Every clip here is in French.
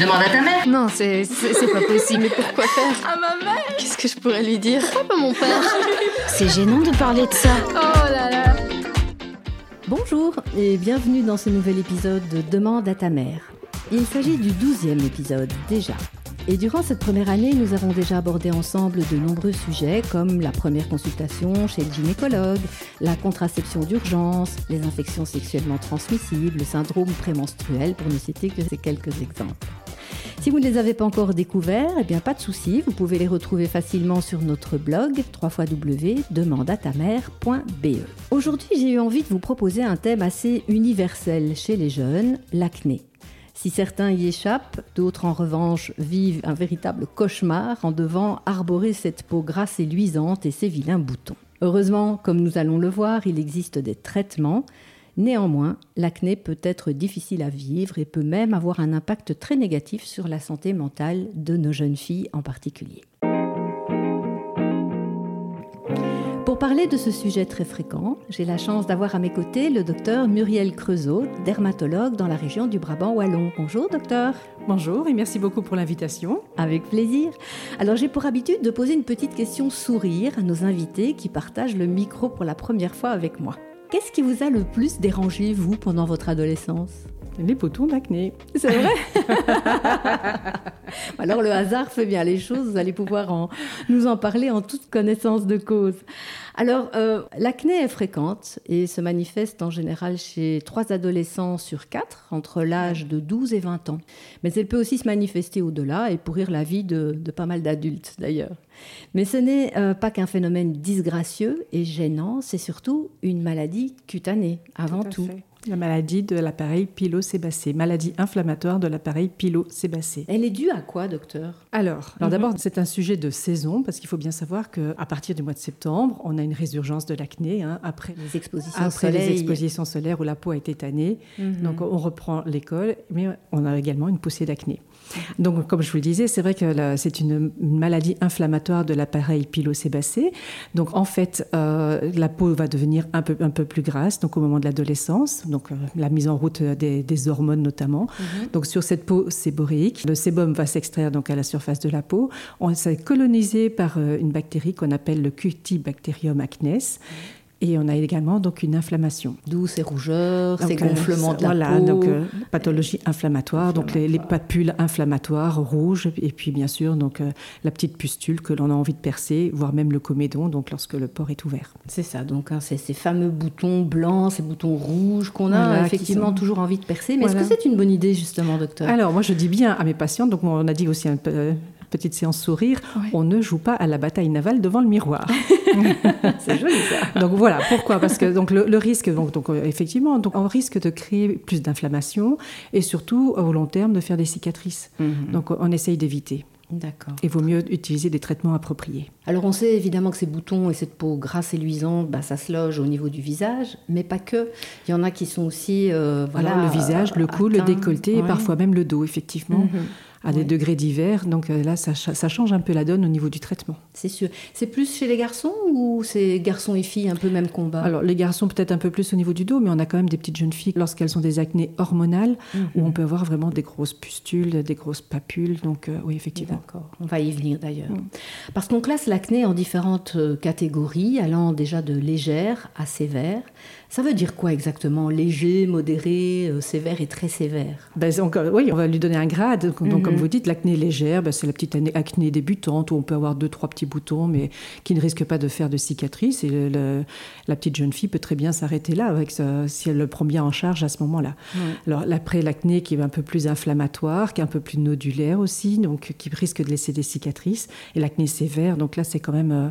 Demande à ta mère. Non, c'est c'est pas possible. Mais pourquoi faire À ma mère Qu'est-ce que je pourrais lui dire Pourquoi pas mon père C'est gênant de parler de ça. Oh là là Bonjour et bienvenue dans ce nouvel épisode de Demande à ta mère. Il s'agit du douzième épisode déjà. Et durant cette première année, nous avons déjà abordé ensemble de nombreux sujets comme la première consultation chez le gynécologue, la contraception d'urgence, les infections sexuellement transmissibles, le syndrome prémenstruel, pour ne citer que ces quelques exemples. Si vous ne les avez pas encore découverts, eh bien pas de souci, vous pouvez les retrouver facilement sur notre blog www.demandeatamère.be. Aujourd'hui, j'ai eu envie de vous proposer un thème assez universel chez les jeunes, l'acné. Si certains y échappent, d'autres en revanche vivent un véritable cauchemar en devant arborer cette peau grasse et luisante et ses vilains boutons. Heureusement, comme nous allons le voir, il existe des traitements. Néanmoins, l'acné peut être difficile à vivre et peut même avoir un impact très négatif sur la santé mentale de nos jeunes filles en particulier. Pour parler de ce sujet très fréquent, j'ai la chance d'avoir à mes côtés le docteur Muriel Creusot, dermatologue dans la région du Brabant Wallon. Bonjour docteur. Bonjour et merci beaucoup pour l'invitation. Avec plaisir. Alors j'ai pour habitude de poser une petite question sourire à nos invités qui partagent le micro pour la première fois avec moi. Qu'est-ce qui vous a le plus dérangé, vous, pendant votre adolescence? Les boutons d'acné. C'est vrai Alors le hasard fait bien les choses, vous allez pouvoir en- nous en parler en toute connaissance de cause. Alors euh, l'acné est fréquente et se manifeste en général chez trois adolescents sur quatre entre l'âge de 12 et 20 ans. Mais elle peut aussi se manifester au-delà et pourrir la vie de, de pas mal d'adultes d'ailleurs. Mais ce n'est euh, pas qu'un phénomène disgracieux et gênant, c'est surtout une maladie cutanée avant tout. La maladie de l'appareil pilosébacé, maladie inflammatoire de l'appareil pilosébacé. Elle est due à quoi, docteur? Alors, alors d'abord, c'est un sujet de saison parce qu'il faut bien savoir qu'à partir du mois de septembre, on a une résurgence de l'acné hein, après, Les expositions après les expositions solaires où la peau a été tannée. Mhm. Donc on reprend l'école, mais on a également une poussée d'acné. Donc comme je vous le disais, c'est vrai que c'est une maladie inflammatoire de l'appareil pilosébacé. Donc en fait, euh, la peau va devenir un peu, un peu plus grasse donc au moment de l'adolescence, donc euh, la mise en route des, des hormones notamment. Donc sur cette peau séboréique, le sébum va s'extraire donc à la surface de la peau. On s'est colonisé par euh, une bactérie qu'on appelle le Cutibacterium acnes. Et on a également donc une inflammation. D'où ces rougeurs, ces Donc, euh, gonflements de la voilà, peau. donc euh, pathologie inflammatoire, donc les, les papules inflammatoires rouges, et puis bien sûr donc euh, la petite pustule que l'on a envie de percer, voire même le comédon, donc lorsque le port est ouvert. C'est ça, donc hein, c'est ces fameux boutons blancs, ces boutons rouges qu'on a Voilà, effectivement sont- toujours envie de percer. Mais Voilà. est-ce que c'est une bonne idée justement, docteur? Alors moi je dis bien à mes patientes, donc on a dit aussi une pe- petite séance sourire, on ne joue pas à la bataille navale devant le miroir. C'est joli ça. Donc voilà, pourquoi? Parce que donc le, le risque, donc, donc euh, effectivement, donc on risque de créer plus d'inflammation et surtout au long terme de faire des cicatrices. Donc on essaye d'éviter. D'accord. Il vaut mieux utiliser des traitements appropriés. Alors on sait évidemment que ces boutons et cette peau grasse et luisante, bah, ça se loge au niveau du visage, mais pas que. Il y en a qui sont aussi, euh, voilà, Alors le visage, le cou, le décolleté et parfois même le dos, effectivement, Mhm. À des Ouais. degrés divers. Donc euh, là, ça, cha- ça change un peu la donne au niveau du traitement. C'est sûr. C'est plus chez les garçons ou c'est garçons et filles un peu même combat? Alors les garçons peut-être un peu plus au niveau du dos, mais on a quand même des petites jeunes filles lorsqu'elles ont des acnés hormonales où on peut avoir vraiment des grosses pustules, des grosses papules. Donc euh, oui, effectivement. D'accord, on va y venir d'ailleurs. Mm. Parce qu'on classe l'acné en différentes euh, catégories, allant déjà de légère à sévère. Ça veut dire quoi exactement? Léger, modéré, euh, sévère et très sévère? Ben, encore- oui, on va lui donner un grade. Donc, Mhm. comme vous dites, l'acné légère, ben, c'est la petite acné- débutante où on peut avoir deux, trois petits boutons, mais qui ne risquent pas de faire de cicatrices. Et le- le- la petite jeune fille peut très bien s'arrêter là, avec si elle le prend bien en charge à ce moment-là. Alors après, l'acné qui est un peu plus inflammatoire, qui est un peu plus nodulaire aussi, donc qui risque de laisser des cicatrices. Et l'acné sévère, donc là, c'est quand même... euh,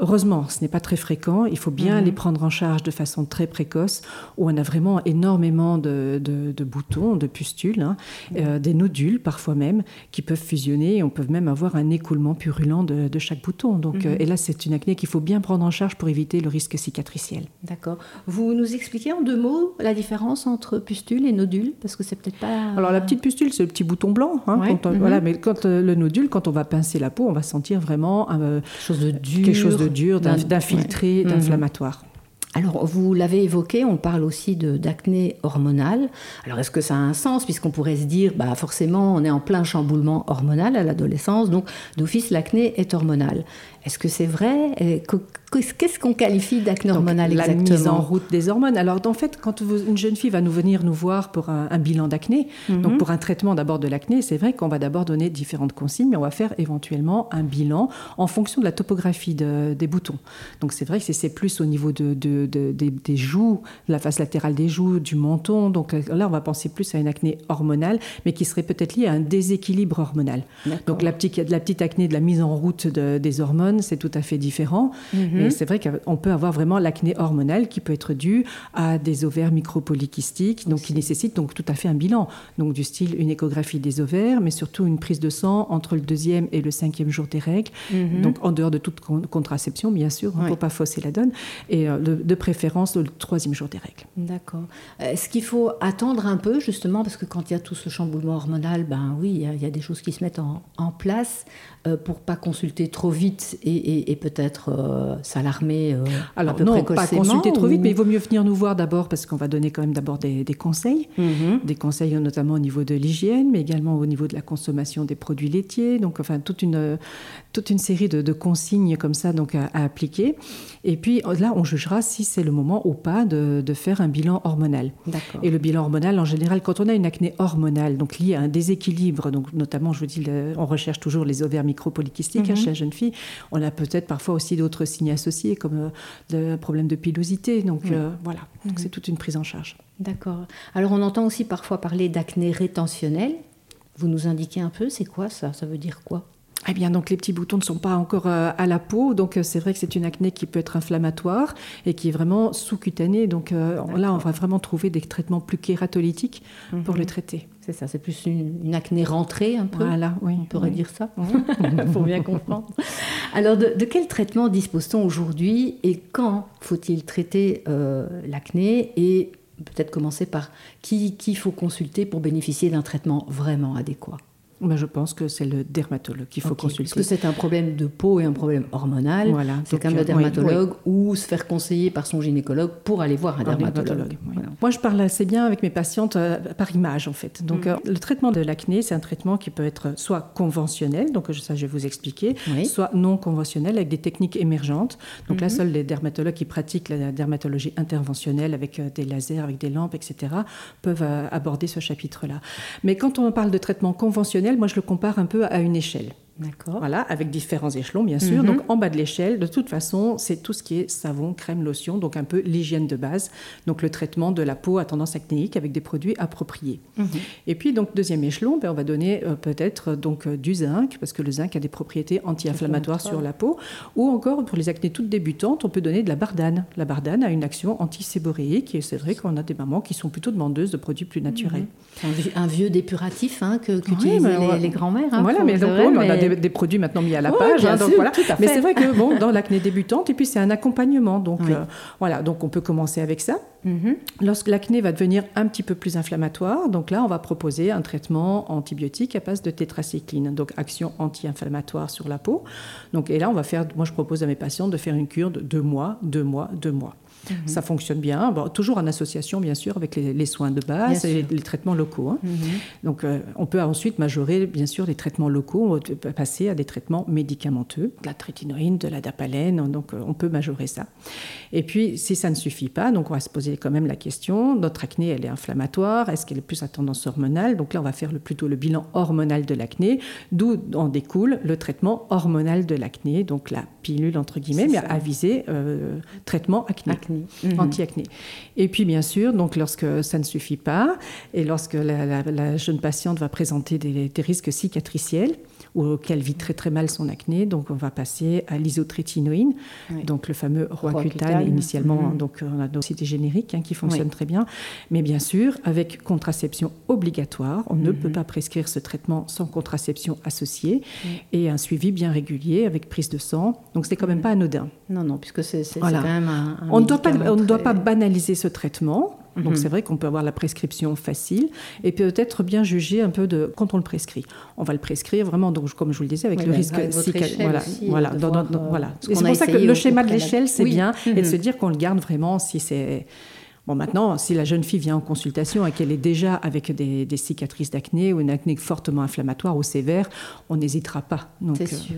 Heureusement, ce n'est pas très fréquent. Il faut bien les prendre en charge de façon très précoce, où on a vraiment énormément de, de- de boutons, de pustules, hein, euh, des nodules parfois même, qui peuvent fusionner. Et on peut même avoir un écoulement purulent de, de chaque bouton. Donc, euh, et là, c'est une acné qu'il faut bien prendre en charge pour éviter le risque cicatriciel. D'accord. Vous nous expliquez en deux mots la différence entre pustule et nodule Parce que c'est peut-être pas. Alors la petite pustule, c'est le petit bouton blanc. hein, Ouais. quand on- Mhm. Voilà, mais quand euh, le nodule, quand on va pincer la peau, on va sentir vraiment quelque chose de dur. quelque chose de dur, d'infiltré. Mhm. d'inflammatoire. Alors, vous l'avez évoqué, on parle aussi d'acné hormonal. Alors, est-ce que ça a un sens Puisqu'on pourrait se dire, bah, forcément, on est en plein chamboulement hormonal à l'adolescence, donc d'office, l'acné est hormonal. Est-ce que c'est vrai? Qu'est-ce qu'on qualifie d'acné hormonal exactement La mise en route des hormones. Alors, en fait, quand une jeune fille va nous venir nous voir pour un, bilan d'acné, mhm. donc pour un traitement d'abord de l'acné, c'est vrai qu'on va d'abord donner différentes consignes, mais on va faire éventuellement un bilan en fonction de la topographie des boutons. Donc, c'est vrai que c'est plus au niveau de, des, joues, de la face latérale des joues, du menton. Donc là, on va penser plus à une acné hormonale, mais qui serait peut-être liée à un déséquilibre hormonal. Donc, la petite, la petite acné de la mise en route des hormones, c'est tout à fait différent. Mais c'est vrai qu'on peut avoir vraiment l'acné hormonale qui peut être due à des ovaires micropolykystiques, donc qui nécessite donc tout à fait un bilan. Donc du style une échographie des ovaires, mais surtout une prise de sang entre le deuxième et le cinquième jour des règles. Mhm. Donc en dehors de toute contraception, bien sûr, pour ne pas fausser la donne. Et euh, de, préférence le troisième jour des règles. D'accord. Est-ce qu'il faut attendre un peu, justement, parce que quand il y a tout ce chamboulement hormonal, ben oui, il y, a, des choses qui se mettent en, en place. Euh, pour pas consulter trop vite et, peut-être euh, s'alarmer euh, Alors non, pas consulter trop vite, mais il vaut mieux venir nous voir d'abord parce qu'on va donner quand même d'abord des, conseils, mhm. des conseils notamment au niveau de l'hygiène, mais également au niveau de la consommation des produits laitiers. Donc enfin toute une toute une série de, consignes comme ça donc à, appliquer. Et puis là, on jugera si c'est le moment ou pas de, faire un bilan hormonal. Et le bilan hormonal, en général, quand on a une acné hormonale, donc liée à un déséquilibre, donc notamment, je vous dis, on recherche toujours les ovaires micropolykystiques hein, mhm. chez la jeune fille. On a peut-être parfois aussi d'autres signes associés, comme euh, le problème de pilosité. Donc euh, voilà, donc c'est toute une prise en charge. D'accord. Alors on entend aussi parfois parler d'acné rétentionnelle. Vous nous indiquez un peu, c'est quoi ça? Ça veut dire quoi? Eh bien, donc les petits boutons ne sont pas encore euh, à la peau, donc euh, c'est vrai que c'est une acné qui peut être inflammatoire et qui est vraiment sous-cutanée. Donc euh, là, on va vraiment trouver des traitements plus kératolytiques pour le mhm. traiter. C'est ça, c'est plus une, acné rentrée un peu. Voilà, oui. On pourrait dire ça, pour bien comprendre. Alors, de, quel traitement dispose-t-on aujourd'hui et quand faut-il traiter l'acné et peut-être commencer par qui il faut consulter pour bénéficier d'un traitement vraiment adéquat? Ben, je pense que c'est le dermatologue qu'il faut consulter. Parce que c'est un problème de peau et un problème hormonal. Voilà. C'est comme le euh, dermatologue ou se faire conseiller par son gynécologue pour aller voir un, dermatologue. Moi, je parle assez bien avec mes patientes euh, par image, en fait. Donc, mm. euh, le traitement de l'acné, c'est un traitement qui peut être soit conventionnel, donc ça, je vais vous expliquer, soit non conventionnel avec des techniques émergentes. Donc là, mm-hmm. seuls les dermatologues qui pratiquent la dermatologie interventionnelle avec des lasers, avec des lampes, etc., peuvent aborder ce chapitre-là. Mais quand on parle de traitement conventionnel, moi je le compare un peu à une échelle. D'accord. Voilà, avec différents échelons, bien sûr. Mhm. Donc, en bas de l'échelle, de toute façon, c'est tout ce qui est savon, crème, lotion, donc un peu l'hygiène de base. Donc, le traitement de la peau à tendance acnéique avec des produits appropriés. Mhm. Et puis, donc, deuxième échelon, ben, on va donner euh, peut-être donc euh, du zinc, parce que le zinc a des propriétés anti-inflammatoires sur la peau. Ou encore, pour les acnés toutes débutantes, on peut donner de la bardane. La bardane a une action anti-séboréique, et c'est vrai qu'on a des mamans qui sont plutôt demandeuses de produits plus naturels. Mhm. Un, vieux dépuratif hein, que, qu'utilisent les, les grands-mères. Hein, voilà, mais donc, on a des des, produits maintenant mis à la page. Hein, donc voilà. Mais c'est vrai que bon, dans l'acné débutante, et puis c'est un accompagnement. Donc euh, voilà, donc on peut commencer avec ça. Mm-hmm. Lorsque l'acné va devenir un petit peu plus inflammatoire, donc là on va proposer un traitement antibiotique à base de tétracycline, donc action anti-inflammatoire sur la peau. Donc et là on va faire, moi je propose à mes patients de faire une cure de deux mois, deux mois, deux mois. Mhm. Ça fonctionne bien, toujours en association bien sûr avec les, soins de base et les, traitements locaux. Hein. Mhm. Donc euh, on peut ensuite majorer bien sûr les traitements locaux, on peut passer à des traitements médicamenteux, de la trétinoïne, de la dapalène, donc euh, on peut majorer ça. Et puis si ça ne suffit pas, donc on va se poser quand même la question, notre acné elle est inflammatoire, est-ce qu'elle est plus à tendance hormonale? Donc là on va faire le, plutôt le bilan hormonal de l'acné, d'où en découle le traitement hormonal de l'acné, donc la pilule entre guillemets, mais à viser euh, traitement acné. Mhm. anti-acné. Et puis, bien sûr, donc, lorsque ça ne suffit pas, et lorsque la, jeune patiente va présenter des, des risques cicatriciels, qu'elle vit très très mal son acné. Donc on va passer à l'isotrétinoïne, donc le fameux Roaccutane initialement. Mhm. Donc on a aussi des génériques hein, qui fonctionnent très bien. Mais bien sûr, avec contraception obligatoire, on ne peut mhm. pas prescrire ce traitement sans contraception associée et un suivi bien régulier avec prise de sang. Donc c'est quand même mhm. pas anodin. Non, non, puisque c'est quand même un, on, doit pas, on ne doit pas banaliser ce traitement. Donc c'est vrai qu'on peut avoir la prescription facile et peut-être bien juger un peu de quand on le prescrit. On va le prescrire vraiment, donc comme je vous le disais, avec Oui, le mais risque. échelle voilà, voilà, dans- dans- euh, voilà. ce c'est pour ça que le schéma de l'échelle, c'est bien, et de se Mhm. dire qu'on le garde vraiment si c'est. Bon, maintenant, si la jeune fille vient en consultation et qu'elle est déjà avec des, des cicatrices d'acné ou une acné fortement inflammatoire ou sévère, on n'hésitera pas. C'est euh, sûr.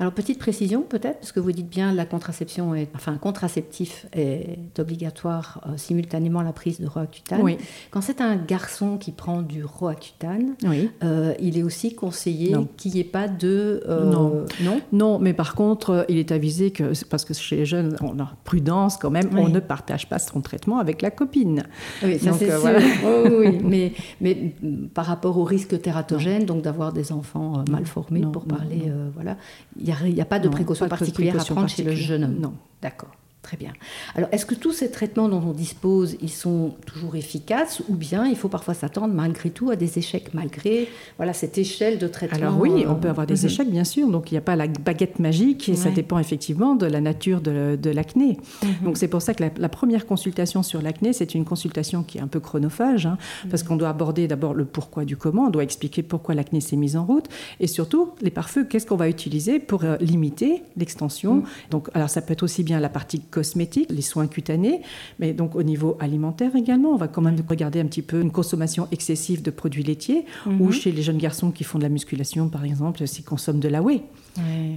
Alors, petite précision peut-être, parce que vous dites bien la contraception est, enfin, contraceptif est obligatoire euh, simultanément à la prise de Roaccutane. Oui. Quand c'est un garçon qui prend du Roaccutane, oui. euh, il est aussi conseillé qu'il n'y ait pas de. euh, Non. Non? Non, mais par contre, il est avisé que, parce que chez les jeunes, on a prudence quand même, on ne partage pas son traitement avec la copine. Oui, ça c'est voilà. Oh, oui, mais, mais mm, par rapport au risque tératogène, donc d'avoir des enfants mal formés, Non, pour parler, voilà, il n'y a, pas de Non, précaution pas de particulière précaution à prendre chez le jeune homme. Non. D'accord. Très bien. Alors, est-ce que tous ces traitements dont on dispose, ils sont toujours efficaces ou bien il faut parfois s'attendre malgré tout à des échecs, malgré voilà, cette échelle de traitement Alors oui, euh, on peut avoir des mhm. échecs, bien sûr. Donc il n'y a pas la baguette magique et ça dépend effectivement de la nature de, de l'acné. Mhm. Donc c'est pour ça que la, la première consultation sur l'acné, c'est une consultation qui est un peu chronophage, hein, Mhm. parce qu'on doit aborder d'abord le pourquoi du comment, on doit expliquer pourquoi l'acné s'est mise en route, et surtout les pare-feux, qu'est-ce qu'on va utiliser pour euh, limiter l'extension. Donc alors ça peut être aussi bien la partie cosmétique, les soins cutanés, mais donc au niveau alimentaire également, on va quand même regarder un petit peu une consommation excessive de produits laitiers, Mhm. ou chez les jeunes garçons qui font de la musculation, par exemple, s'ils consomment de la whey.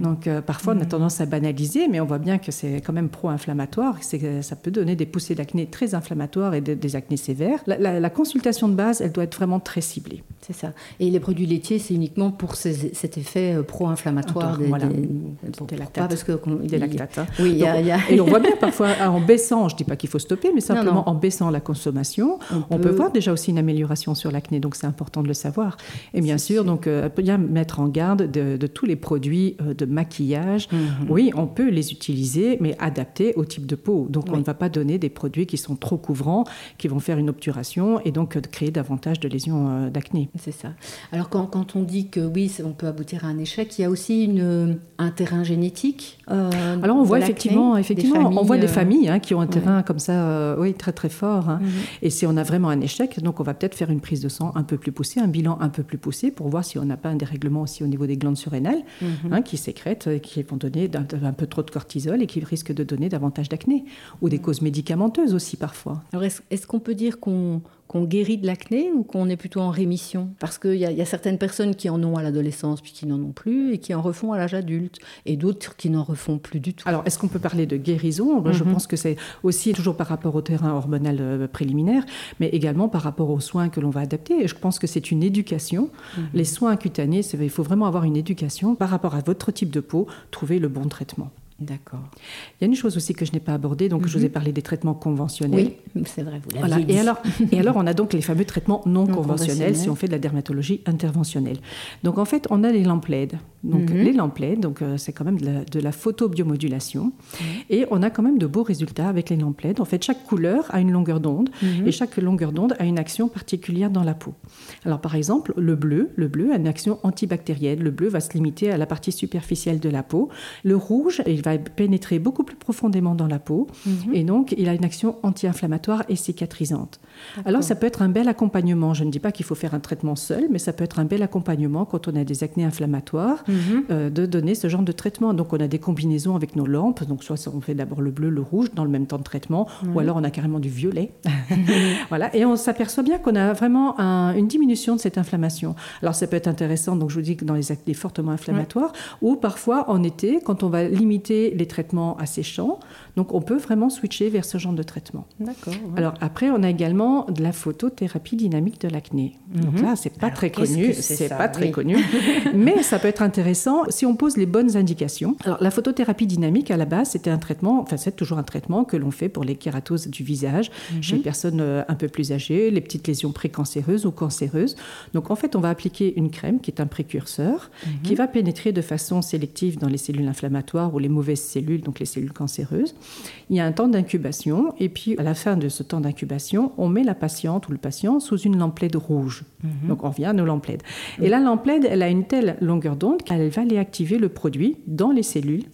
Donc euh, parfois Mhm. on a tendance à banaliser, mais on voit bien que c'est quand même pro-inflammatoire. Ça peut donner des poussées d'acné très inflammatoires et de- des acnés sévères. La, la- la consultation de base, elle doit être vraiment très ciblée. C'est ça. Et les produits laitiers, c'est uniquement pour ces- cet effet euh, pro-inflammatoire des, Voilà. des- lactates. Parce que qu'on- Des lactates. hein. Oui, il y a, Donc, il y a- Et on voit bien parfois ah, en baissant, je ne dis pas qu'il faut stopper, mais simplement non. en baissant la consommation, On on, peut... peut- voir déjà aussi une amélioration sur l'acné, donc c'est important de le savoir. Et bien sûr, sûr. donc euh, bien mettre en garde de, de tous les produits euh, de maquillage. Mhm. Oui, on peut les utiliser, mais adaptés au type de peau. Donc on ne va pas donner des produits qui sont trop couvrants, qui vont faire une obturation et donc euh, créer davantage de lésions d'acné. C'est ça. Alors quand, quand on dit que oui, on peut aboutir à un échec, il y a aussi une, un terrain génétique. Alors on voit l'acné, effectivement, on voit des euh, familles hein, qui ont un ouais. terrain comme ça, euh, oui, très très fort. hein. Mhm. Et si on a vraiment un échec, donc on va peut-être faire une prise de sang un peu plus poussée, un bilan un peu plus poussé pour voir si on n'a pas un dérèglement aussi au niveau des glandes surrénales Mhm. hein, qui sécrètent et qui vont donner un peu trop de cortisol et qui risquent de donner davantage d'acné ou des causes médicamenteuses aussi parfois. Alors est-ce est-ce qu'on peut dire qu'on qu'on guérit de l'acné ou qu'on est plutôt en rémission? Parce qu'il y, a- il y a certaines personnes qui en ont à l'adolescence puis qui n'en ont plus et qui en refont à l'âge adulte et d'autres qui n'en refont plus du tout. Alors, est-ce qu'on peut parler de guérison? Moi, Je Mhm. pense que c'est aussi toujours par rapport au terrain hormonal euh, préliminaire, mais également par rapport aux soins que l'on va adapter. Et je pense que c'est une éducation. Mhm. Les soins cutanés, il faut vraiment avoir une éducation par rapport à votre type de peau, trouver le bon traitement. D'accord. Il y a une chose aussi que je n'ai pas abordée, donc je vous ai parlé des traitements conventionnels. Oui, c'est vrai, vous Voilà. dit. Et alors, et alors, on a donc les fameux traitements non, Non conventionnels si on fait de la dermatologie interventionnelle. Donc, en fait, on a les lampes LED. Donc, Mhm. les lampes LED, donc euh, c'est quand même de la, de la photobiomodulation. Et on a quand même de beaux résultats avec les lampes LED. En fait, chaque couleur a une longueur d'onde Mhm. et chaque longueur d'onde a une action particulière dans la peau. Alors, par exemple, le bleu, le bleu a une action antibactérienne. Le bleu va se limiter à la partie superficielle de la peau. Le rouge, il va pénétrer beaucoup plus profondément dans la peau. Mhm. Et donc, il a une action anti-inflammatoire et cicatrisante. Alors, ça peut être un bel accompagnement. Je ne dis pas qu'il faut faire un traitement seul, mais ça peut être un bel accompagnement quand on a des acnés inflammatoires, Mhm. euh, de donner ce genre de traitement. Donc, on a des combinaisons avec nos lampes. Donc, soit on fait d'abord le bleu, le rouge dans le même temps de traitement, ou alors on a carrément du violet. voilà. Et on s'aperçoit bien qu'on a vraiment un- une diminution de cette inflammation. Alors, ça peut être intéressant. Donc, je vous dis que dans les acnés fortement inflammatoires, ou parfois en été, quand on va limiter les traitements asséchants, donc on peut vraiment switcher vers ce genre de traitement. D'accord. ouais. Alors après, on a également de la photothérapie dynamique de l'acné. Donc là, c'est pas Alors, très connu, c'est pas très Oui. connu, mais ça peut être intéressant si on pose les bonnes indications. Alors la photothérapie dynamique à la base, c'était un traitement, enfin c'est toujours un traitement que l'on fait pour les kératoses du visage chez les personnes euh, un peu plus âgées, les petites lésions précancéreuses ou cancéreuses. Donc en fait, on va appliquer une crème qui est un précurseur qui va pénétrer de façon sélective dans les cellules inflammatoires ou les mauvaises cellules, donc les cellules cancéreuses. Il y a un temps d'incubation et puis à la fin de ce temps d'incubation, on met la patiente ou le patient sous une lampe LED rouge. Donc on revient à nos lampes LED. Et la lampe LED, elle a une telle longueur d'onde qu'elle va aller activer le produit dans les cellules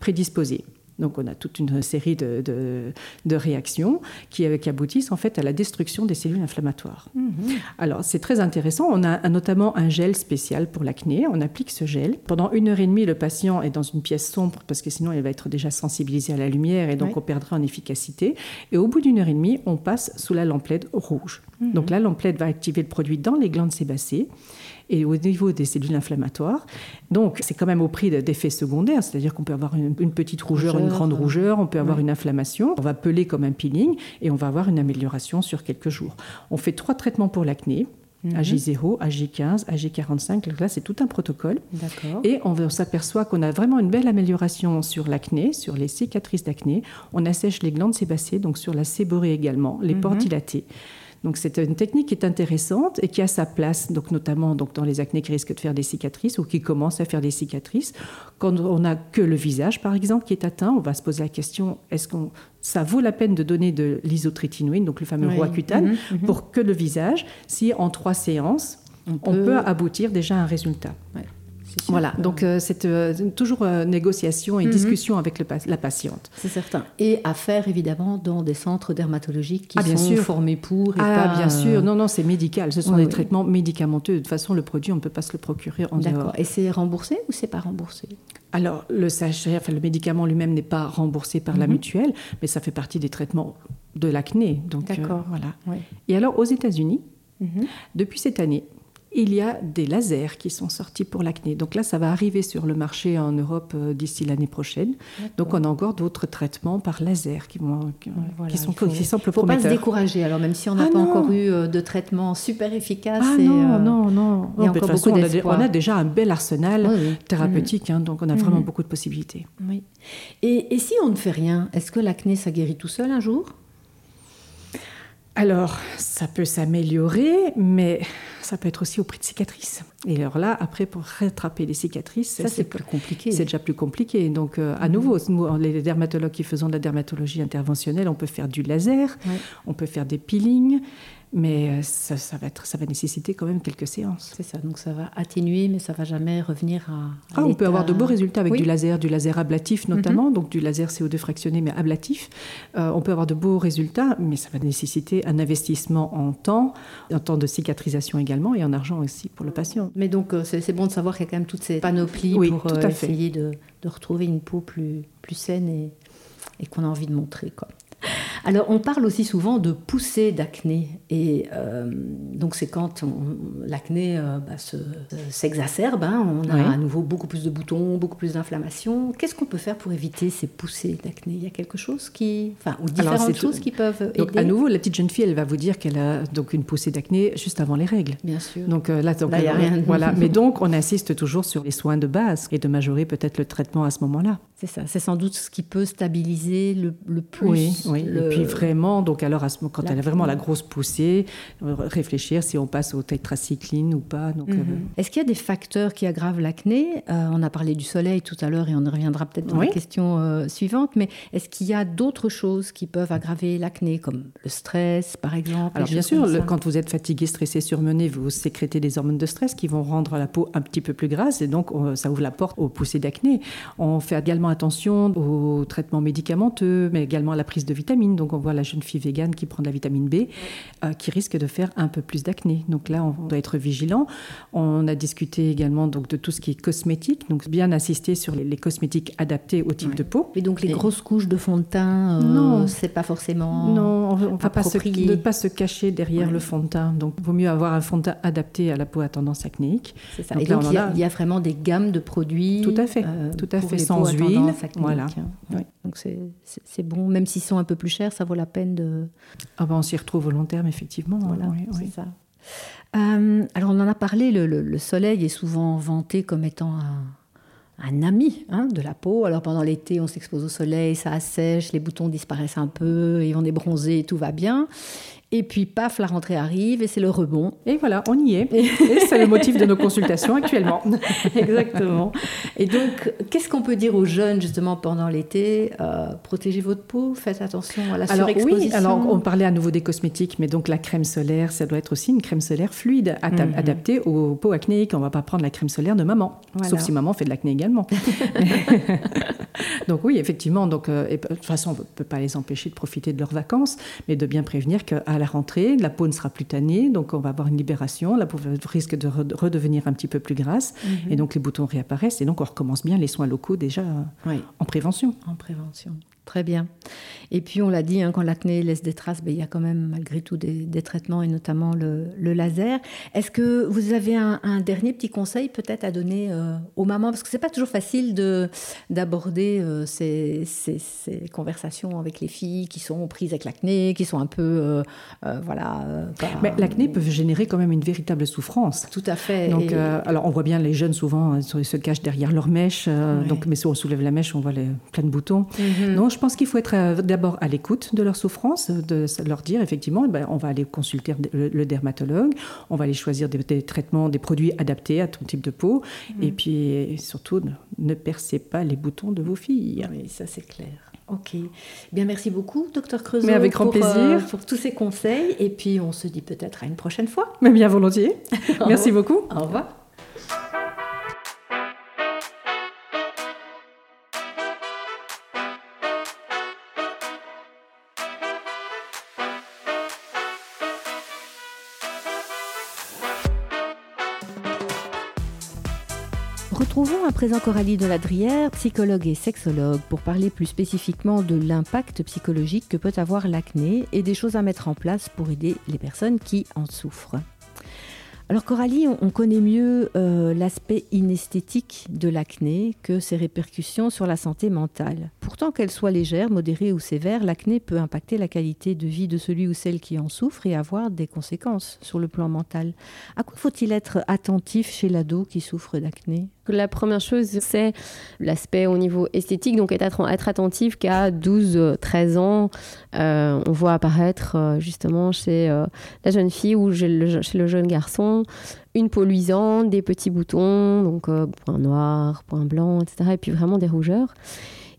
prédisposées. Donc on a toute une série de, de, réactions qui, qui, aboutissent en fait à la destruction des cellules inflammatoires. Mhm. Alors c'est très intéressant. On a notamment un gel spécial pour l'acné. On applique ce gel. Pendant une heure et demie, le patient est dans une pièce sombre parce que sinon il va être déjà sensibilisé à la lumière et donc on perdra en efficacité. Et au bout d'une heure et demie, on passe sous la lampe LED rouge. Mhm. Donc la lampe LED va activer le produit dans les glandes sébacées et au niveau des cellules inflammatoires. Donc, c'est quand même au prix d'effets secondaires, c'est-à-dire qu'on peut avoir une, petite rougeur, une grande rougeur, on peut avoir une inflammation, on va peler comme un peeling et on va avoir une amélioration sur quelques jours. On fait trois traitements pour l'acné. AJ0, AJ15, AJ45, là c'est tout un protocole. Et on, s'aperçoit qu'on a vraiment une belle amélioration sur l'acné, sur les cicatrices d'acné. On assèche les glandes sébacées, donc sur la séborrhée également, les pores dilatés. Donc c'est une technique qui est intéressante et qui a sa place, donc notamment donc dans les acnés qui risquent de faire des cicatrices ou qui commencent à faire des cicatrices. Quand on n'a que le visage, par exemple, qui est atteint, on va se poser la question est-ce que ça vaut la peine de donner de l'isotrétinoïne, donc le fameux oui. Roaccutane, mhm, mhm. pour que le visage, si en trois séances, on peut, aboutir déjà à un résultat. Voilà, donc euh, c'est euh, toujours euh, négociation et mhm. discussion avec la patiente. C'est certain. Et à faire évidemment dans des centres dermatologiques qui ah, bien sont sûr. formés pour. Et ah, bien sûr. Non, non, c'est médical. Ce sont des traitements médicamenteux. De toute façon, le produit, on ne peut pas se le procurer en dehors. D'accord. Et c'est remboursé ou c'est pas remboursé? Alors, le sachet, enfin, le médicament lui-même n'est pas remboursé par la mhm. mutuelle, mais ça fait partie des traitements de l'acné. D'accord. voilà. Et alors, aux États-Unis, mhm. depuis cette année, il y a des lasers qui sont sortis pour l'acné. Donc là, ça va arriver sur le marché en Europe euh, d'ici l'année prochaine. Donc on a encore d'autres traitements par laser qui, vont, qui, sont, faut, qui semblent faut pas se décourager. Alors même si on n'a ah pas encore eu euh, de traitement super efficace. Ah non, euh, non, non. Y a encore beaucoup on, a, on a déjà un bel arsenal thérapeutique, hein, donc on a vraiment mm. beaucoup de possibilités. Oui. Et, et si on ne fait rien, est-ce que l'acné, ça guérit tout seul un jour? Alors, ça peut s'améliorer, mais ça peut être aussi au prix de cicatrices. Et alors là, après, pour rattraper les cicatrices, ça c'est plus compliqué. C'est déjà plus compliqué. Donc, euh, à mhm. nouveau, nous, les dermatologues qui faisons de la dermatologie interventionnelle, on peut faire du laser, on peut faire des peelings, mais euh, ça, va être, ça va nécessiter quand même quelques séances. C'est ça, donc ça va atténuer, mais ça va jamais revenir à. ah, on peut avoir de beaux résultats avec du laser, du laser ablatif notamment, mhm. donc du laser CO2 fractionné mais ablatif. Euh, on peut avoir de beaux résultats, mais ça va nécessiter un investissement en temps, en temps de cicatrisation également et en argent aussi pour le patient. Mais donc euh, c'est bon de savoir qu'il y a quand même toutes ces panoplies pour essayer de, de, retrouver une peau plus, plus saine et, et qu'on a envie de montrer. Quoi. Alors, on parle aussi souvent de poussée d'acné. Et euh, donc, c'est quand l'acné euh, bah, s'exacerbe, hein. on a à nouveau beaucoup plus de boutons, beaucoup plus d'inflammation. Qu'est-ce qu'on peut faire pour éviter ces poussées d'acné? Il y a quelque chose qui. Enfin, ou différentes choses qui peuvent donc, À nouveau, la petite jeune fille, elle va vous dire qu'elle a donc une poussée d'acné juste avant les règles. Bien sûr. Donc euh, là, il n'y a rien. Voilà. Mais donc, on insiste toujours sur les soins de base et de majorer peut-être le traitement à ce moment-là. C'est ça. C'est sans doute ce qui peut stabiliser le, plus. Oui, oui puis vraiment, donc alors, quand elle a vraiment la grosse poussée, euh, réfléchir si on passe au tétracycline ou pas. Donc, mhm. euh, Est-ce qu'il y a des facteurs qui aggravent l'acné? Euh, On a parlé du soleil tout à l'heure et on y reviendra peut-être dans la question suivante, mais est-ce qu'il y a d'autres choses qui peuvent aggraver l'acné, comme le stress, par exemple? Alors bien sûr, quand vous êtes fatigué, stressé, surmené, vous sécrétez des hormones de stress qui vont rendre la peau un petit peu plus grasse et donc ça ouvre la porte aux poussées d'acné. On fait également attention aux traitements médicamenteux, mais également à la prise de vitamines. Donc on voit la jeune fille végane qui prend de la vitamine B, euh, qui risque de faire un peu plus d'acné. Donc là, on doit être vigilant. On a discuté également donc, de tout ce qui est cosmétique, donc bien insister sur les, cosmétiques adaptés au type de peau. Et donc les grosses couches de fond de teint, euh, non, c'est pas forcément non, on ne va pas se, ne pas se cacher derrière le fond de teint. Donc il vaut mieux avoir un fond de teint adapté à la peau à tendance acnéique. C'est ça. Donc, Et donc il, y a, vraiment des gammes de produits. Tout à fait, euh, tout à fait, sans huile. Voilà. Donc c'est bon, même s'ils sont un peu plus chers, ça vaut la peine de... Ah ben on s'y retrouve au long terme, effectivement. Voilà, c'est ça. Euh, alors on en a parlé, le, soleil est souvent vanté comme étant un, ami hein, de la peau. Alors pendant l'été, on s'expose au soleil, ça assèche, les boutons disparaissent un peu, et on est bronzé, tout va bien. Et puis, paf, la rentrée arrive et c'est le rebond. Et voilà, on y est. Et c'est le motif de nos consultations actuellement. Exactement. Et donc, qu'est-ce qu'on peut dire aux jeunes justement pendant l'été euh, Protégez votre peau, faites attention à la alors, surexposition. Oui, alors on parlait à nouveau des cosmétiques, mais donc la crème solaire, ça doit être aussi une crème solaire fluide, Mhm. adaptée aux peaux acnéiques. On ne va pas prendre la crème solaire de maman, Voilà. sauf si maman fait de l'acné également. donc oui, effectivement, donc, euh, et, de toute façon, on ne peut pas les empêcher de profiter de leurs vacances, mais de bien prévenir qu'à la rentrée, la peau ne sera plus tannée, donc on va avoir une libération, la peau risque de re- redevenir un petit peu plus grasse, Mhm. et donc les boutons réapparaissent, et donc on recommence bien les soins locaux déjà Oui. en prévention. En prévention. Très bien. Et puis, on l'a dit, hein, quand l'acné laisse des traces, ben, il y a quand même malgré tout des, des traitements et notamment le, le laser. Est-ce que vous avez un, un dernier petit conseil peut-être à donner euh, aux mamans? Parce que c'est pas toujours facile de, d'aborder euh, ces, ces- ces conversations avec les filles qui sont prises avec l'acné, qui sont un peu. euh, voilà. Mais l'acné peut générer quand même une véritable souffrance. Tout à fait. Donc, Et- alors on voit bien les jeunes souvent ils se cachent derrière leur mèche. Ouais. Donc, mais si on soulève la mèche, on voit les, plein de boutons. Mhm. Non, je pense qu'il faut être euh, d'abord à l'écoute de leur souffrance, de leur dire effectivement, eh ben, on va aller consulter le, dermatologue, on va aller choisir des, des traitements, des produits adaptés à ton type de peau, Mhm. et puis surtout ne, percez pas les boutons de vos filles. Oui, ça c'est clair. Ok. Bien, merci beaucoup, docteur Creusot. Mais avec grand pour, euh, plaisir. pour tous ces conseils. Et puis, on se dit peut-être à une prochaine fois. Mais bien volontiers. Merci beaucoup. Au revoir. Retrouvons à présent Coralie Deladrière, psychologue et sexologue, pour parler plus spécifiquement de l'impact psychologique que peut avoir l'acné et des choses à mettre en place pour aider les personnes qui en souffrent. Alors Coralie, on, on connaît mieux euh, l'aspect inesthétique de l'acné que ses répercussions sur la santé mentale. Pourtant, qu'elle soit légère, modérée ou sévère, l'acné peut impacter la qualité de vie de celui ou celle qui en souffre et avoir des conséquences sur le plan mental. À quoi faut-il être attentif chez l'ado qui souffre d'acné? La première chose, c'est l'aspect au niveau esthétique, donc être, attentif qu'à 12-13 ans, euh, on voit apparaître euh, justement chez euh, la jeune fille ou chez le, jeune garçon une peau luisante, des petits boutons, donc euh, points noirs, points blancs, etc. Et puis vraiment des rougeurs.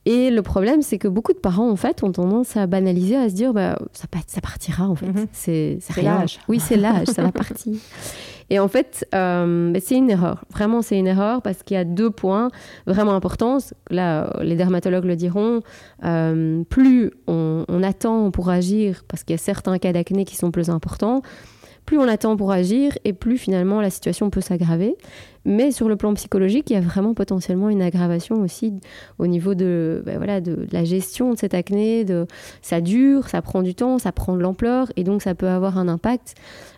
Et le problème, c'est que beaucoup de parents, en fait, ont tendance à banaliser, à se dire, bah, ça, pa- ça partira, en fait. Mhm. C'est c'est l'âge. Oui, c'est l'âge, ça va partir. Et en fait, euh, c'est une erreur. Vraiment, c'est une erreur parce qu'il y a deux points vraiment importants. Là, les dermatologues le diront. euh, plus on, on attend pour agir, parce qu'il y a certains cas d'acné qui sont plus importants, plus on attend pour agir et plus finalement la situation peut s'aggraver. Mais sur le plan psychologique, il y a vraiment potentiellement une aggravation aussi au niveau de, ben voilà, de la gestion de cette acné. De, ça dure, ça prend du temps, ça prend de l'ampleur et donc ça peut avoir un impact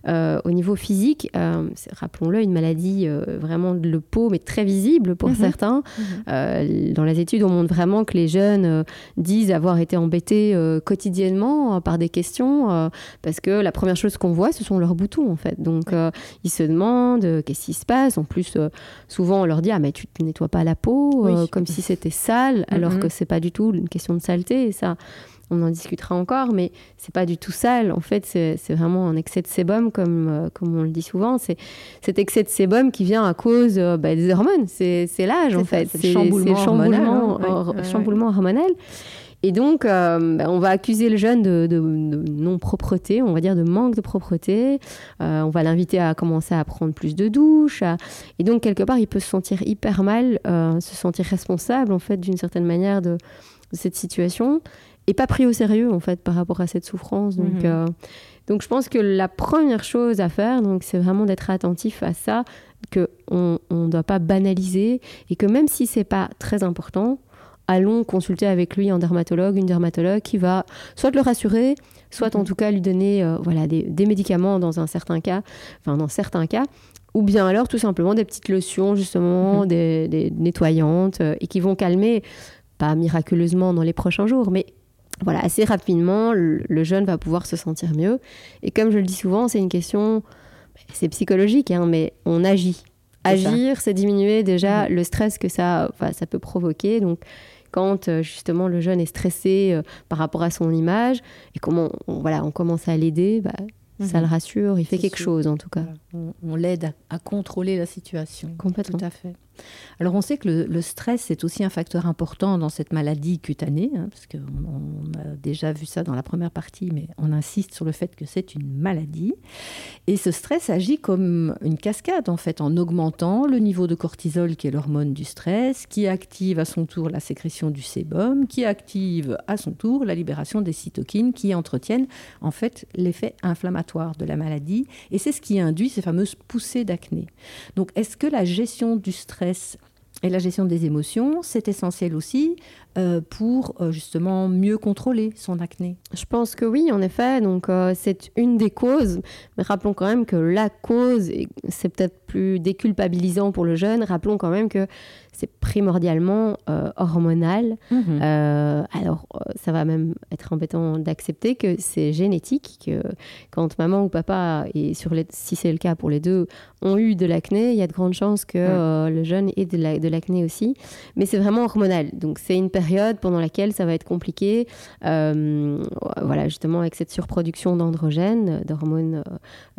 euh, au niveau physique. Euh, Rappelons-le, une maladie euh, vraiment de peau, mais très visible pour Mhm. certains. Euh, dans les études, on montre vraiment que les jeunes disent avoir été embêtés quotidiennement par des questions parce que la première chose qu'on voit, ce sont leurs boutons en fait. Donc ils se demandent qu'est-ce qui se passe? En plus, euh, souvent on leur dit ah mais tu te nettoies pas la peau euh, Oui. comme si c'était sale, alors Mhm. que c'est pas du tout une question de saleté. Et ça, on en discutera encore, mais c'est pas du tout sale. En fait, c'est vraiment un excès de sébum, comme, euh, comme on le dit souvent. C'est cet excès de sébum qui vient à cause euh, bah, des hormones. C'est l'âge, en fait. c'est le chamboulement hormonal, hein. Ouais, ouais, chamboulement hormonal. Et donc, euh, bah, on va accuser le jeune de, de- de non-propreté, on va dire de manque de propreté. Euh, on va l'inviter à commencer à prendre plus de douches. à- Et donc, quelque part, il peut se sentir hyper mal, euh, se sentir responsable, en fait, d'une certaine manière de, de cette situation. Et pas pris au sérieux, en fait, par rapport à cette souffrance. Donc, Mhm. donc je pense que la première chose à faire, donc, c'est vraiment d'être attentif à ça, qu'on ne doit pas banaliser et que même si c'est pas très important, allons consulter avec lui un dermatologue, une dermatologue qui va soit le rassurer, soit en Mhm. tout cas lui donner euh, voilà, des, des médicaments dans un certain cas, enfin dans certains cas, ou bien alors tout simplement des petites lotions justement, Mhm. des, des nettoyantes, euh, et qui vont calmer, pas miraculeusement dans les prochains jours, mais voilà, assez rapidement, le, le jeune va pouvoir se sentir mieux. Et comme je le dis souvent, c'est une question, c'est psychologique, hein, mais on agit. Agir, c'est diminuer déjà le stress que ça, ça peut provoquer. Donc, quand justement le jeune est stressé par rapport à son image et comment on, voilà, on commence à l'aider, bah, ça le mhm. rassure, il fait quelque chose en tout cas. On, l'aide à, contrôler la situation. Complètement. Tout à fait. Alors on sait que le, stress est aussi un facteur important dans cette maladie cutanée, hein, parce qu'on on a déjà vu ça dans la première partie, mais on insiste sur le fait que c'est une maladie. Et ce stress agit comme une cascade en fait, en augmentant le niveau de cortisol, qui est l'hormone du stress, qui active à son tour la sécrétion du sébum, qui active à son tour la libération des cytokines, qui entretiennent en fait l'effet inflammatoire de la maladie. Et c'est ce qui induit ces fameuses poussées d'acné. Donc est-ce que la gestion du stress et la gestion des émotions, c'est essentiel aussi euh, pour euh, justement mieux contrôler son acné. Je pense que oui, en effet. Donc euh, c'est une des causes. Mais rappelons quand même que la cause, c'est peut-être plus déculpabilisant pour le jeune. Rappelons quand même que c'est primordialement euh, hormonal. Mhm. Euh, alors, euh, ça va même être embêtant d'accepter que c'est génétique, que quand maman ou papa, et sur les, si c'est le cas pour les deux, ont eu de l'acné, il y a de grandes chances que le jeune ait de l'acné aussi. Mais c'est vraiment hormonal. Donc, c'est une période pendant laquelle ça va être compliqué. voilà, justement, avec cette surproduction d'androgènes, d'hormones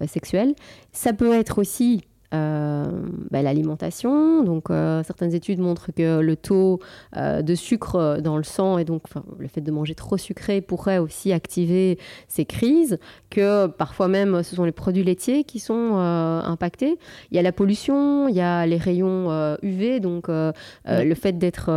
sexuelles. Ça peut être aussi bah, l'alimentation. Donc, euh, certaines études montrent que le taux euh, de sucre dans le sang et donc le fait de manger trop sucré pourrait aussi activer ces crises. Que parfois même, ce sont les produits laitiers qui sont impactés. Il y a la pollution, il y a les rayons UV, donc le fait d'être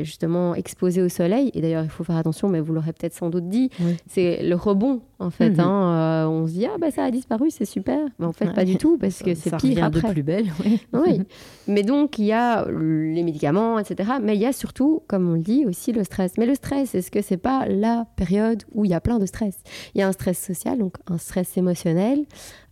justement exposé au soleil. Et d'ailleurs, il faut faire attention, mais vous l'aurez peut-être sans doute dit, c'est le rebond en fait. Mhm. Hein, on se dit ah bah ça a disparu, c'est super, mais en fait pas du tout parce que c'est pire de plus belle. Oui. Mais donc, il y a les médicaments, etc. Mais il y a surtout, comme on le dit, aussi le stress. Mais le stress, est-ce que c'est pas la période où il y a plein de stress? Il y a un stress social, donc un stress émotionnel,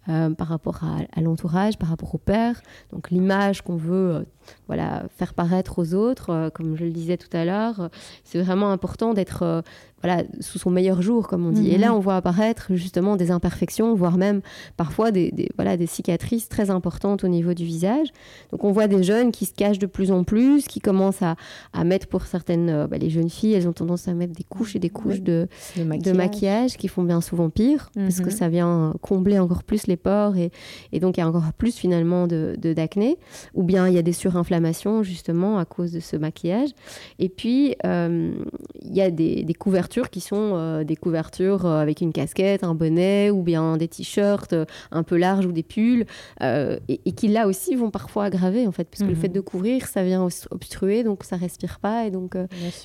euh, par rapport à, l'entourage, par rapport au père, donc l'image qu'on veut euh, voilà, faire paraître aux autres, euh, comme je le disais tout à l'heure, c'est vraiment important d'être voilà, sous son meilleur jour, comme on dit. Et là, mhm. on voit apparaître justement des imperfections, voire même parfois des, voilà, des cicatrices très importantes au niveau du visage. Donc on voit des jeunes qui se cachent de plus en plus, qui commencent à, à mettre pour certaines, bah, les jeunes filles, elles ont tendance à mettre des couches et des couches de, de, maquillage. qui font bien souvent pire, parce que mhm. ça vient combler encore plus les pores et, et, donc il y a encore plus finalement de d'acné. Ou bien il y a des surinflammations justement à cause de ce maquillage. Et puis euh, il y a des, des, couvertures qui sont euh, des couvertures euh, avec une casquette, un bonnet ou bien des t-shirts un peu larges ou des pulls et, qui là aussi vont parfois aggraver en fait, parce que le mhm. fait de couvrir ça vient obstruer donc ça respire pas et donc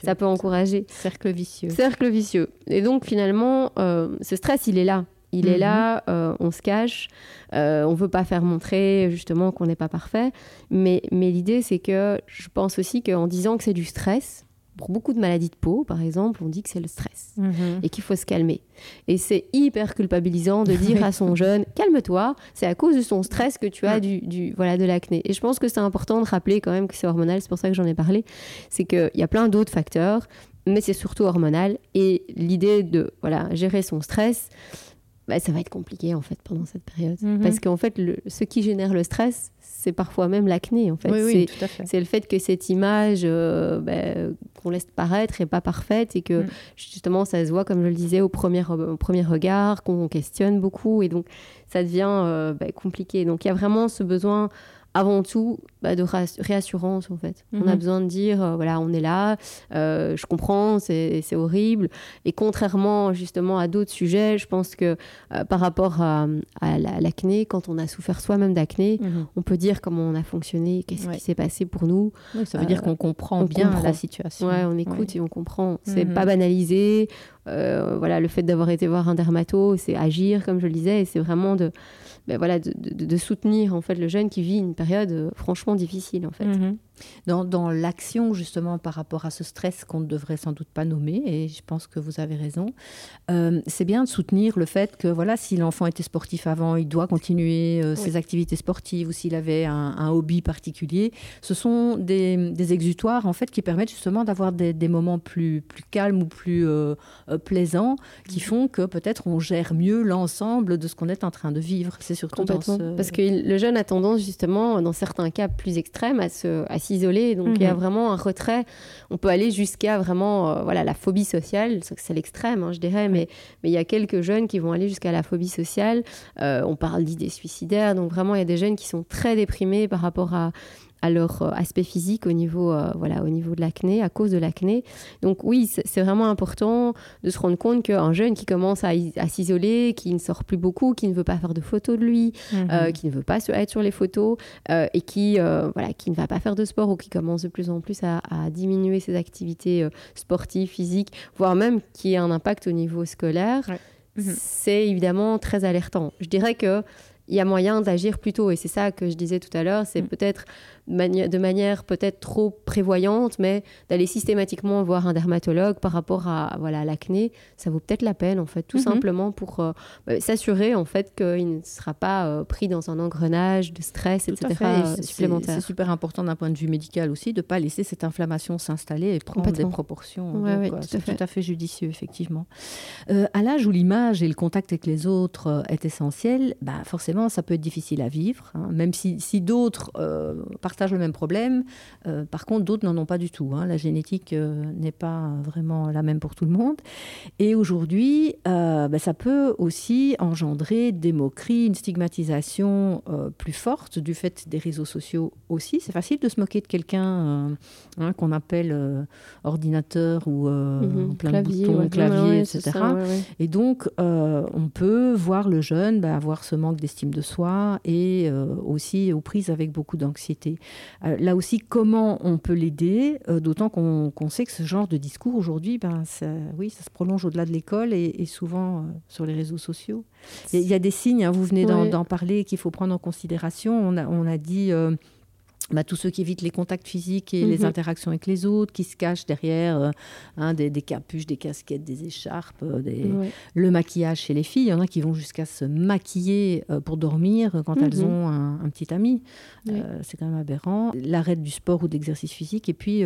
ça peut encourager. Cercle vicieux. Cercle vicieux. Et donc finalement ce stress il est là il est mhm. là, euh, on se cache, euh, on veut pas faire montrer justement qu'on n'est pas parfait. Mais, mais l'idée, c'est que je pense aussi qu'en disant que c'est du stress, pour beaucoup de maladies de peau, par exemple, on dit que c'est le stress mhm. et qu'il faut se calmer. Et c'est hyper culpabilisant de dire à son jeune calme-toi, c'est à cause de son stress que tu as du, du voilà de l'acné. Et je pense que c'est important de rappeler quand même que c'est hormonal, c'est pour ça que j'en ai parlé. C'est qu'il y a plein d'autres facteurs, mais c'est surtout hormonal. Et l'idée de voilà gérer son stress, bah, ça va être compliqué en fait pendant cette période. Mhm. Parce qu'en fait, le, ce qui génère le stress, c'est parfois même l'acné en fait. c'est le fait que cette image euh, bah, qu'on laisse paraître est pas parfaite et que mm. justement ça se voit, comme je le disais, au premier, au premier regard, qu'on questionne beaucoup et donc ça devient euh, bah, compliqué. Donc il y a vraiment ce besoin avant tout bah, de réassurance en fait. On a mhm. besoin de dire euh, voilà on est là, euh, je comprends, c'est horrible. Et contrairement justement à d'autres sujets, je pense que euh, par rapport à, l'acné, quand on a souffert soi-même d'acné, mhm. on peut dire comment on a fonctionné, qu'est-ce qui s'est passé pour nous. ça veut dire qu'on comprend bien la situation. Ouais, on écoute et on comprend. C'est mhm. pas banalisé. voilà, le fait d'avoir été voir un dermato, c'est agir comme je le disais, et c'est vraiment de ben voilà, de, soutenir en fait le jeune qui vit une période euh, franchement difficile en fait. Mhm dans, dans l'action justement par rapport à ce stress qu'on ne devrait sans doute pas nommer, et je pense que vous avez raison, euh, c'est bien de soutenir le fait que voilà, si l'enfant était sportif avant, il doit continuer euh, ses activités sportives, ou s'il avait un, un, hobby particulier. Ce sont des, des, exutoires en fait qui permettent justement d'avoir des, des, moments plus, plus calmes ou plus euh, plaisants, qui mm. font que peut-être on gère mieux l'ensemble de ce qu'on est en train de vivre. C'est surtout Complètement. Parce que le jeune a tendance justement, dans certains cas plus extrêmes, à, se, à s'isoler. Donc il y a Mhm. vraiment un retrait. On peut aller jusqu'à vraiment euh, voilà la phobie sociale. C'est l'extrême, hein, je dirais, mais mais il y a quelques jeunes qui vont aller jusqu'à la phobie sociale. Euh, on parle d'idées suicidaires. Donc vraiment, il y a des jeunes qui sont très déprimés par rapport à à leur euh, aspect physique au niveau, euh, voilà, au niveau de l'acné, à cause de l'acné. Donc oui, c'est vraiment important de se rendre compte qu'un jeune qui commence à, is- à s'isoler, qui ne sort plus beaucoup, qui ne veut pas faire de photos de lui, Mhm. euh, qui ne veut pas être sur les photos euh, et qui, voilà, qui ne va pas faire de sport ou qui commence de plus en plus à, à diminuer ses activités sportives, physiques, voire même qui a un impact au niveau scolaire, Ouais. Mhm. c'est évidemment très alertant. Je dirais que il y a moyen d'agir plus tôt et c'est ça que je disais tout à l'heure, c'est Mm. peut-être mani- de manière peut-être trop prévoyante, mais d'aller systématiquement voir un dermatologue par rapport à voilà l'acné, ça vaut peut-être la peine en fait, tout Mhm. simplement pour euh, bah, s'assurer en fait qu'il ne sera pas euh, pris dans un engrenage de stress, Tout etc. Et c'est- supplémentaire. C'est super important d'un point de vue médical aussi de ne pas laisser cette inflammation s'installer et prendre des proportions. Ouais, Donc, ouais, tout à c'est fait. tout à fait judicieux, effectivement. Euh, à l'âge où l'image et le contact avec les autres est essentiel, bah, forcément, ça peut être difficile à vivre. hein. Même si, si d'autres partagent le même problème, euh, par contre, d'autres n'en ont pas du tout. hein. La génétique euh, n'est pas vraiment la même pour tout le monde. Et aujourd'hui, euh, bah, ça peut aussi engendrer des moqueries, une stigmatisation plus forte du fait des réseaux sociaux aussi. C'est facile de se moquer de quelqu'un hein, qu'on appelle ordinateur ou Mhm. plein Clavier, de boutons, ouais. clavier, Ouais, etc. ça, ouais. Et donc, on peut voir le jeune bah, avoir ce manque d'estime de soi et aussi aux prises avec beaucoup d'anxiété. Euh, là aussi, comment on peut l'aider euh, D'autant qu'on sait que ce genre de discours aujourd'hui, ben, ça, oui, ça se prolonge au-delà de l'école et, et souvent euh, sur les réseaux sociaux. Il y, a- il y a des signes, hein, vous venez d'en parler, qu'il faut prendre en considération. On a, on a dit... bah, tous ceux qui évitent les contacts physiques et les Mhm. interactions avec les autres, qui se cachent derrière euh, hein, des, des capuches, des casquettes, des écharpes, euh, des, Ouais. le maquillage chez les filles. Il y en a qui vont jusqu'à se maquiller euh, pour dormir quand Mhm. elles ont un, un petit ami. Oui. Euh, c'est quand même aberrant. L'arrêt du sport ou de l'exercice physique. Et puis,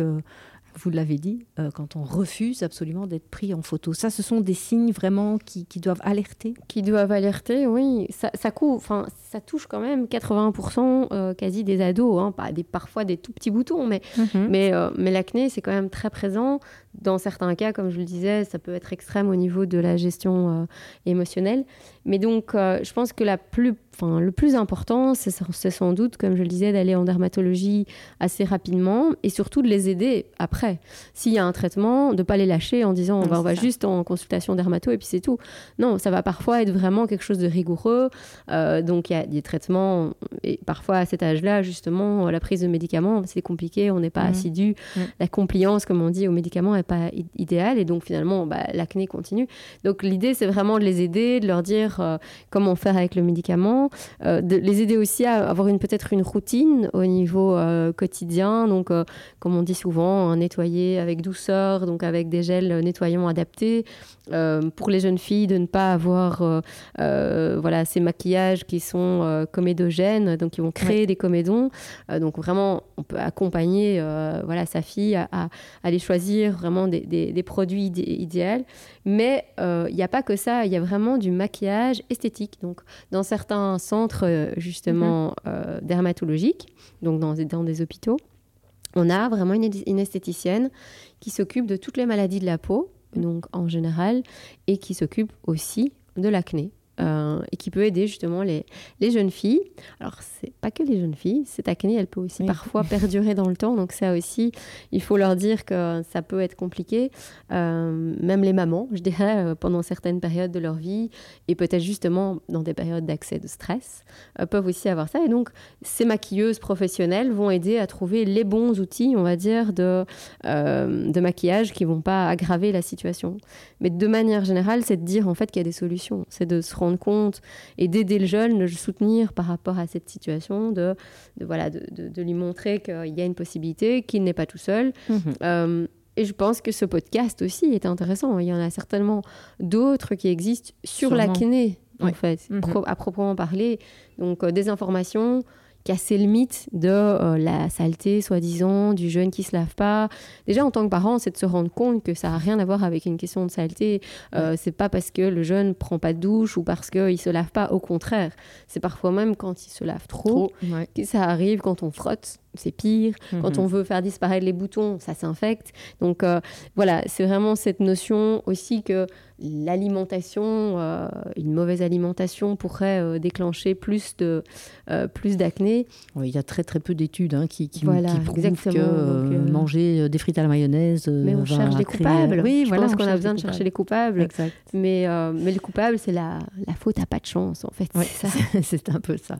vous l'avez dit, euh, quand on refuse absolument d'être pris en photo. Ça, ce sont des signes vraiment qui, qui doivent alerter. qui doivent alerter, oui. Ça, ça, couvre, enfin, ça touche quand même 80% euh, quasi des ados, hein, pas des, parfois des tout petits boutons, mais, mais, euh, mais l'acné, c'est quand même très présent. Dans certains cas, comme je le disais, ça peut être extrême au niveau de la gestion émotionnelle. Mais donc, euh, je pense que la plus, enfin, le plus important, c'est sans doute, comme je le disais, d'aller en dermatologie assez rapidement et surtout de les aider après. S'il y a un traitement, de ne pas les lâcher en disant on va, on juste en consultation dermato et puis c'est tout. Non, ça va parfois être vraiment quelque chose de rigoureux. Euh, donc, il y a des traitements, et parfois à cet âge-là, justement, la prise de médicaments, c'est compliqué, on n'est pas Mhm. assidu. Mhm. La compliance, comme on dit, aux médicaments n'est pas idéale. Et donc, finalement, bah, l'acné continue. Donc, l'idée, c'est vraiment de les aider, de leur dire euh, comment faire avec le médicament, euh, de les aider aussi à avoir une peut-être une routine au niveau euh, quotidien. Donc, comme on dit souvent, hein, nettoyer avec douceur, donc avec des gels nettoyants adaptés. Pour les jeunes filles, de ne pas avoir voilà, ces maquillages qui sont comédogènes, donc qui vont créer des comédons. Donc vraiment, on peut accompagner voilà, sa fille à, à aller choisir vraiment des, des- des produits idé- idéaux. Mais euh, il n'y a pas que ça, il y a vraiment du maquillage esthétique. Donc dans certains centres euh, justement euh, dermatologiques, donc dans, dans des hôpitaux, on a vraiment une, une esthéticienne qui s'occupe de toutes les maladies de la peau, donc en général, et qui s'occupe aussi de l'acné. Euh, et qui peut aider justement les, les jeunes filles. Alors, c'est pas que les jeunes filles, cette acné, elle peut aussi Oui. parfois perdurer dans le temps. Donc, ça aussi, il faut leur dire que ça peut être compliqué. Euh, même les mamans, je dirais, euh, pendant certaines périodes de leur vie, et peut-être justement dans des périodes d'accès de stress, peuvent aussi avoir ça. Et donc, ces maquilleuses professionnelles vont aider à trouver les bons outils, on va dire, de, de maquillage qui vont pas aggraver la situation. Mais de manière générale, c'est de dire en fait qu'il y a des solutions. C'est de se rendre compte et d'aider le jeune, de le soutenir par rapport à cette situation, de, de, voilà, de, de- de lui montrer qu'il y a une possibilité, qu'il n'est pas tout seul. Euh, et je pense que ce podcast aussi est intéressant. Il y en a certainement d'autres qui existent sur l'acné, en fait, Mhm. pro- à proprement parler. Donc, euh, des informations, casser le mythe de euh, la saleté, soi-disant, du jeune qui se lave pas. Déjà, en tant que parent, c'est de se rendre compte que ça n'a rien à voir avec une question de saleté. Euh, C'est pas parce que le jeune prend pas de douche ou parce qu'il se lave pas. Au contraire, c'est parfois même quand il se lave trop, Trop. Ouais. que ça arrive quand on frotte c'est pire. Quand Mhm. on veut faire disparaître les boutons, ça s'infecte. Donc euh, voilà, c'est vraiment cette notion aussi que l'alimentation, euh, une mauvaise alimentation pourrait euh, déclencher plus de plus d'acné. Oui, il y a très très peu d'études hein, qui, qui, Voilà, qui prouvent exactement. que Donc, manger des frites à la mayonnaise. Mais on cherche des créer- coupables. Oui, Je voilà, pense on qu'on a besoin de chercher les coupables. Exact. Mais, mais le coupable, c'est la, la faute à pas de chance, en fait. Oui, C'est ça. c'est un peu ça.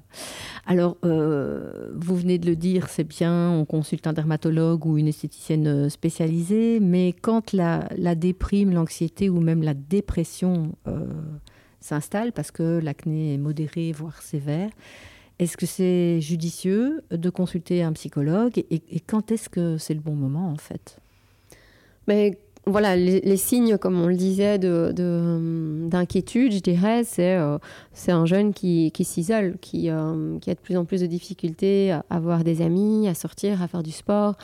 Alors, vous venez de le dire, c'est on consulte un dermatologue ou une esthéticienne euh, spécialisée, mais quand la, la déprime, l'anxiété ou même la dépression euh, s'installe, parce que l'acné est modéré, voire sévère, est-ce que c'est judicieux de consulter un psychologue et, et quand est-ce que c'est le bon moment, en fait? Mais voilà, les, les signes, comme on le disait, de- de- d'inquiétude, je dirais, c'est euh, c'est un jeune qui, qui s'isole, qui, euh, qui a de plus en plus de difficultés à avoir des amis, à sortir, à faire du sport.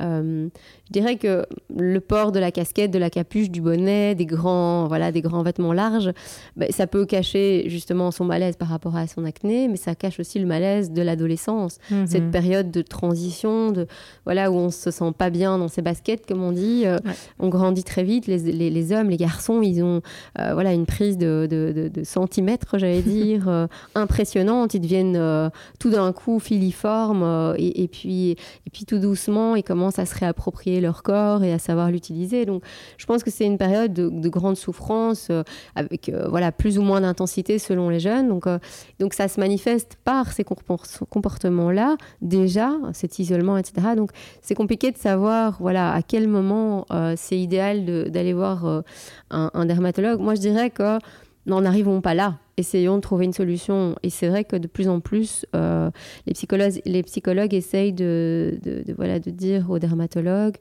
Euh, je dirais que le port de la casquette, de la capuche, du bonnet, des grands, voilà, des grands vêtements larges, ben, ça peut cacher justement son malaise par rapport à son acné, mais ça cache aussi le malaise de l'adolescence cette Mhm. période de transition, de voilà où on se sent pas bien dans ses baskets, comme on dit. Euh, Ouais. On grandit très vite. Les, les- les hommes, les garçons, ils ont euh, voilà une prise de, de- de- de centimètres, j'allais dire, euh, impressionnante. Ils deviennent euh, tout d'un coup filiformes et, et puis et puis tout doucement, ils commencent à se réapproprier leur corps et à savoir l'utiliser. Donc, je pense que c'est une période de, de grande souffrance avec voilà plus ou moins d'intensité selon les jeunes. Donc donc ça se manifeste par ces compor- comportements-là, déjà, cet isolement, etc. Donc c'est compliqué de savoir voilà, à quel moment c'est idéal d'aller voir euh, un, dermatologue. Moi, je dirais que n'en arrivons pas là. Essayons de trouver une solution. Et c'est vrai que de plus en plus, euh, les, psychologues, les psychologues essayent de- de, voilà, de dire aux dermatologues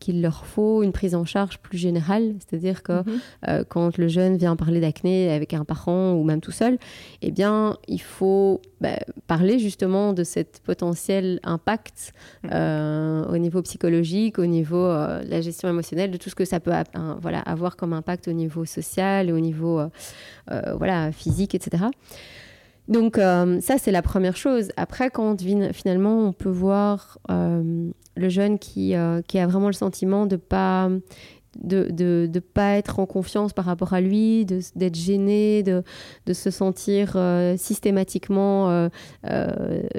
qu'il leur faut une prise en charge plus générale. C'est-à-dire que Mhm. euh, quand le jeune vient parler d'acné avec un parent ou même tout seul, eh bien, il faut bah, parler justement de cet potentiel impact euh, au niveau psychologique, au niveau euh, de la gestion émotionnelle, de tout ce que ça peut hein, voilà, avoir comme impact au niveau social, au niveau voilà, physique, etc. Donc euh, ça, c'est la première chose. Après, quand finalement on peut voir euh, le jeune qui, euh, qui a vraiment le sentiment de pas de, de, de pas être en confiance par rapport à lui, d'être gêné, de, de se sentir systématiquement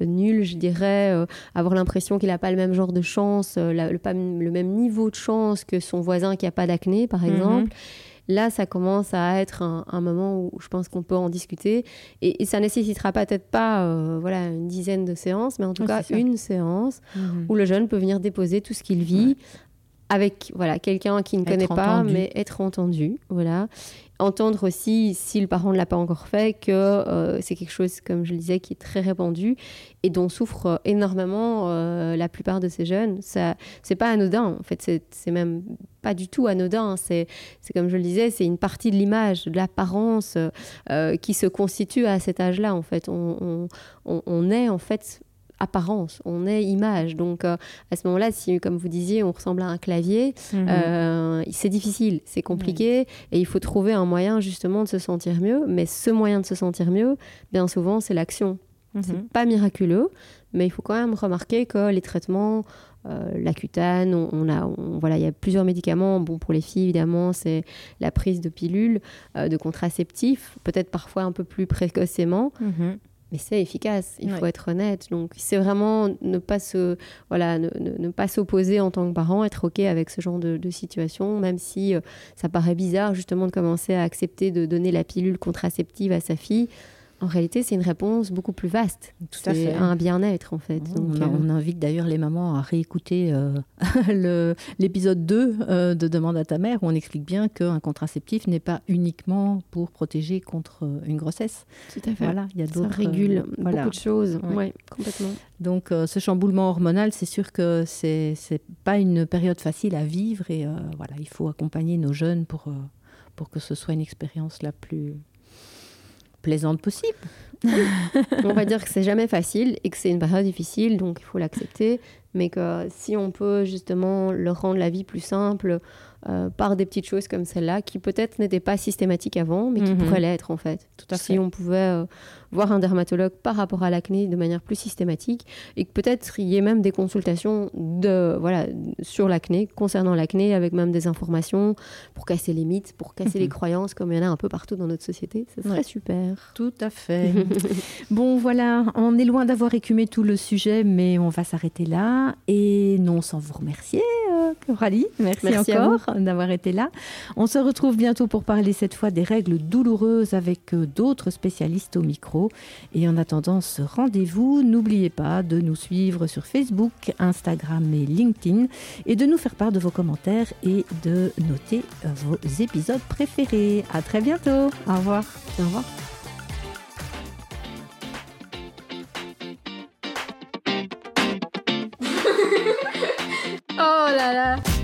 nul, je dirais, avoir l'impression qu'il n'a pas le même genre de chance, la- le, pas le même niveau de chance que son voisin qui n'a pas d'acné, par exemple. Là, ça commence à être un, un moment où je pense qu'on peut en discuter. Et, et ça nécessitera peut-être pas euh, voilà, une dizaine de séances, mais en tout Oui, cas une séance Mhm. où le jeune peut venir déposer tout ce qu'il vit avec voilà, quelqu'un qui ne Être connaît pas, mais être entendu. Voilà. Entendre aussi, si le parent ne l'a pas encore fait, que euh, c'est quelque chose, comme je le disais, qui est très répandu et dont souffrent euh, énormément euh, la plupart de ces jeunes. Ça, c'est pas anodin, en fait, c'est, même pas du tout anodin. C'est, comme je le disais, c'est une partie de l'image, de l'apparence qui se constitue à cet âge-là, en fait. On- on est, en fait, apparence, on est image. Donc, euh, à ce moment-là, si, comme vous disiez, on ressemble à un clavier, Mhm. euh, c'est difficile, c'est compliqué et il faut trouver un moyen justement de se sentir mieux. Mais ce moyen de se sentir mieux, bien souvent, c'est l'action. Mhm. C'est pas miraculeux, mais il faut quand même remarquer que les traitements, euh, la cutane, on, on a, on- voilà, il y a plusieurs médicaments. Bon, pour les filles, évidemment, c'est la prise de pilules, euh, de contraceptifs, peut-être parfois un peu plus précocement. Mhm. Mais c'est efficace, il Ouais. faut être honnête. Donc, c'est vraiment ne pas se, voilà, ne, ne- ne pas s'opposer en tant que parent, être ok avec ce genre de, de situation, même si euh, ça paraît bizarre justement de commencer à accepter de donner la pilule contraceptive à sa fille. En réalité, c'est une réponse beaucoup plus vaste. Tout à C'est fait. un bien-être en fait. Donc, on, euh, on invite d'ailleurs les mamans à réécouter euh, l'épisode 2 euh, de Demande à ta mère où on explique bien qu'un contraceptif n'est pas uniquement pour protéger contre une grossesse. tout à fait. Voilà, il y a Ça d'autres régule euh, voilà. beaucoup de choses. Ouais. Ouais, complètement. Donc euh, ce chamboulement hormonal, c'est sûr que c'est pas une période facile à vivre et euh, voilà, il faut accompagner nos jeunes pour euh, pour que ce soit une expérience la plus plaisante possible. On va dire que c'est jamais facile et que c'est une période difficile, donc il faut l'accepter. Mais que si on peut justement leur rendre la vie plus simple, euh, par des petites choses comme celle-là, qui peut-être n'étaient pas systématiques avant, mais qui Mhm. pourraient l'être en fait. Tout à si fait. on pouvait euh, voir un dermatologue par rapport à l'acné de manière plus systématique, et que peut-être il y ait même des consultations de, voilà, sur l'acné, concernant l'acné, avec même des informations pour casser les mythes, pour casser les croyances, comme il y en a un peu partout dans notre société. Ce serait Mhm. Ouais. super. Tout à fait. bon, voilà, on est loin d'avoir écumé tout le sujet, mais on va s'arrêter là. Et non sans vous remercier, euh, Coralie. Merci, encore d'avoir été là. On se retrouve bientôt pour parler cette fois des règles douloureuses avec euh, d'autres spécialistes au micro. Et en attendant ce rendez-vous, n'oubliez pas de nous suivre sur Facebook, Instagram et LinkedIn et de nous faire part de vos commentaires et de noter euh, vos épisodes préférés. À très bientôt. Au revoir. Au revoir. 来了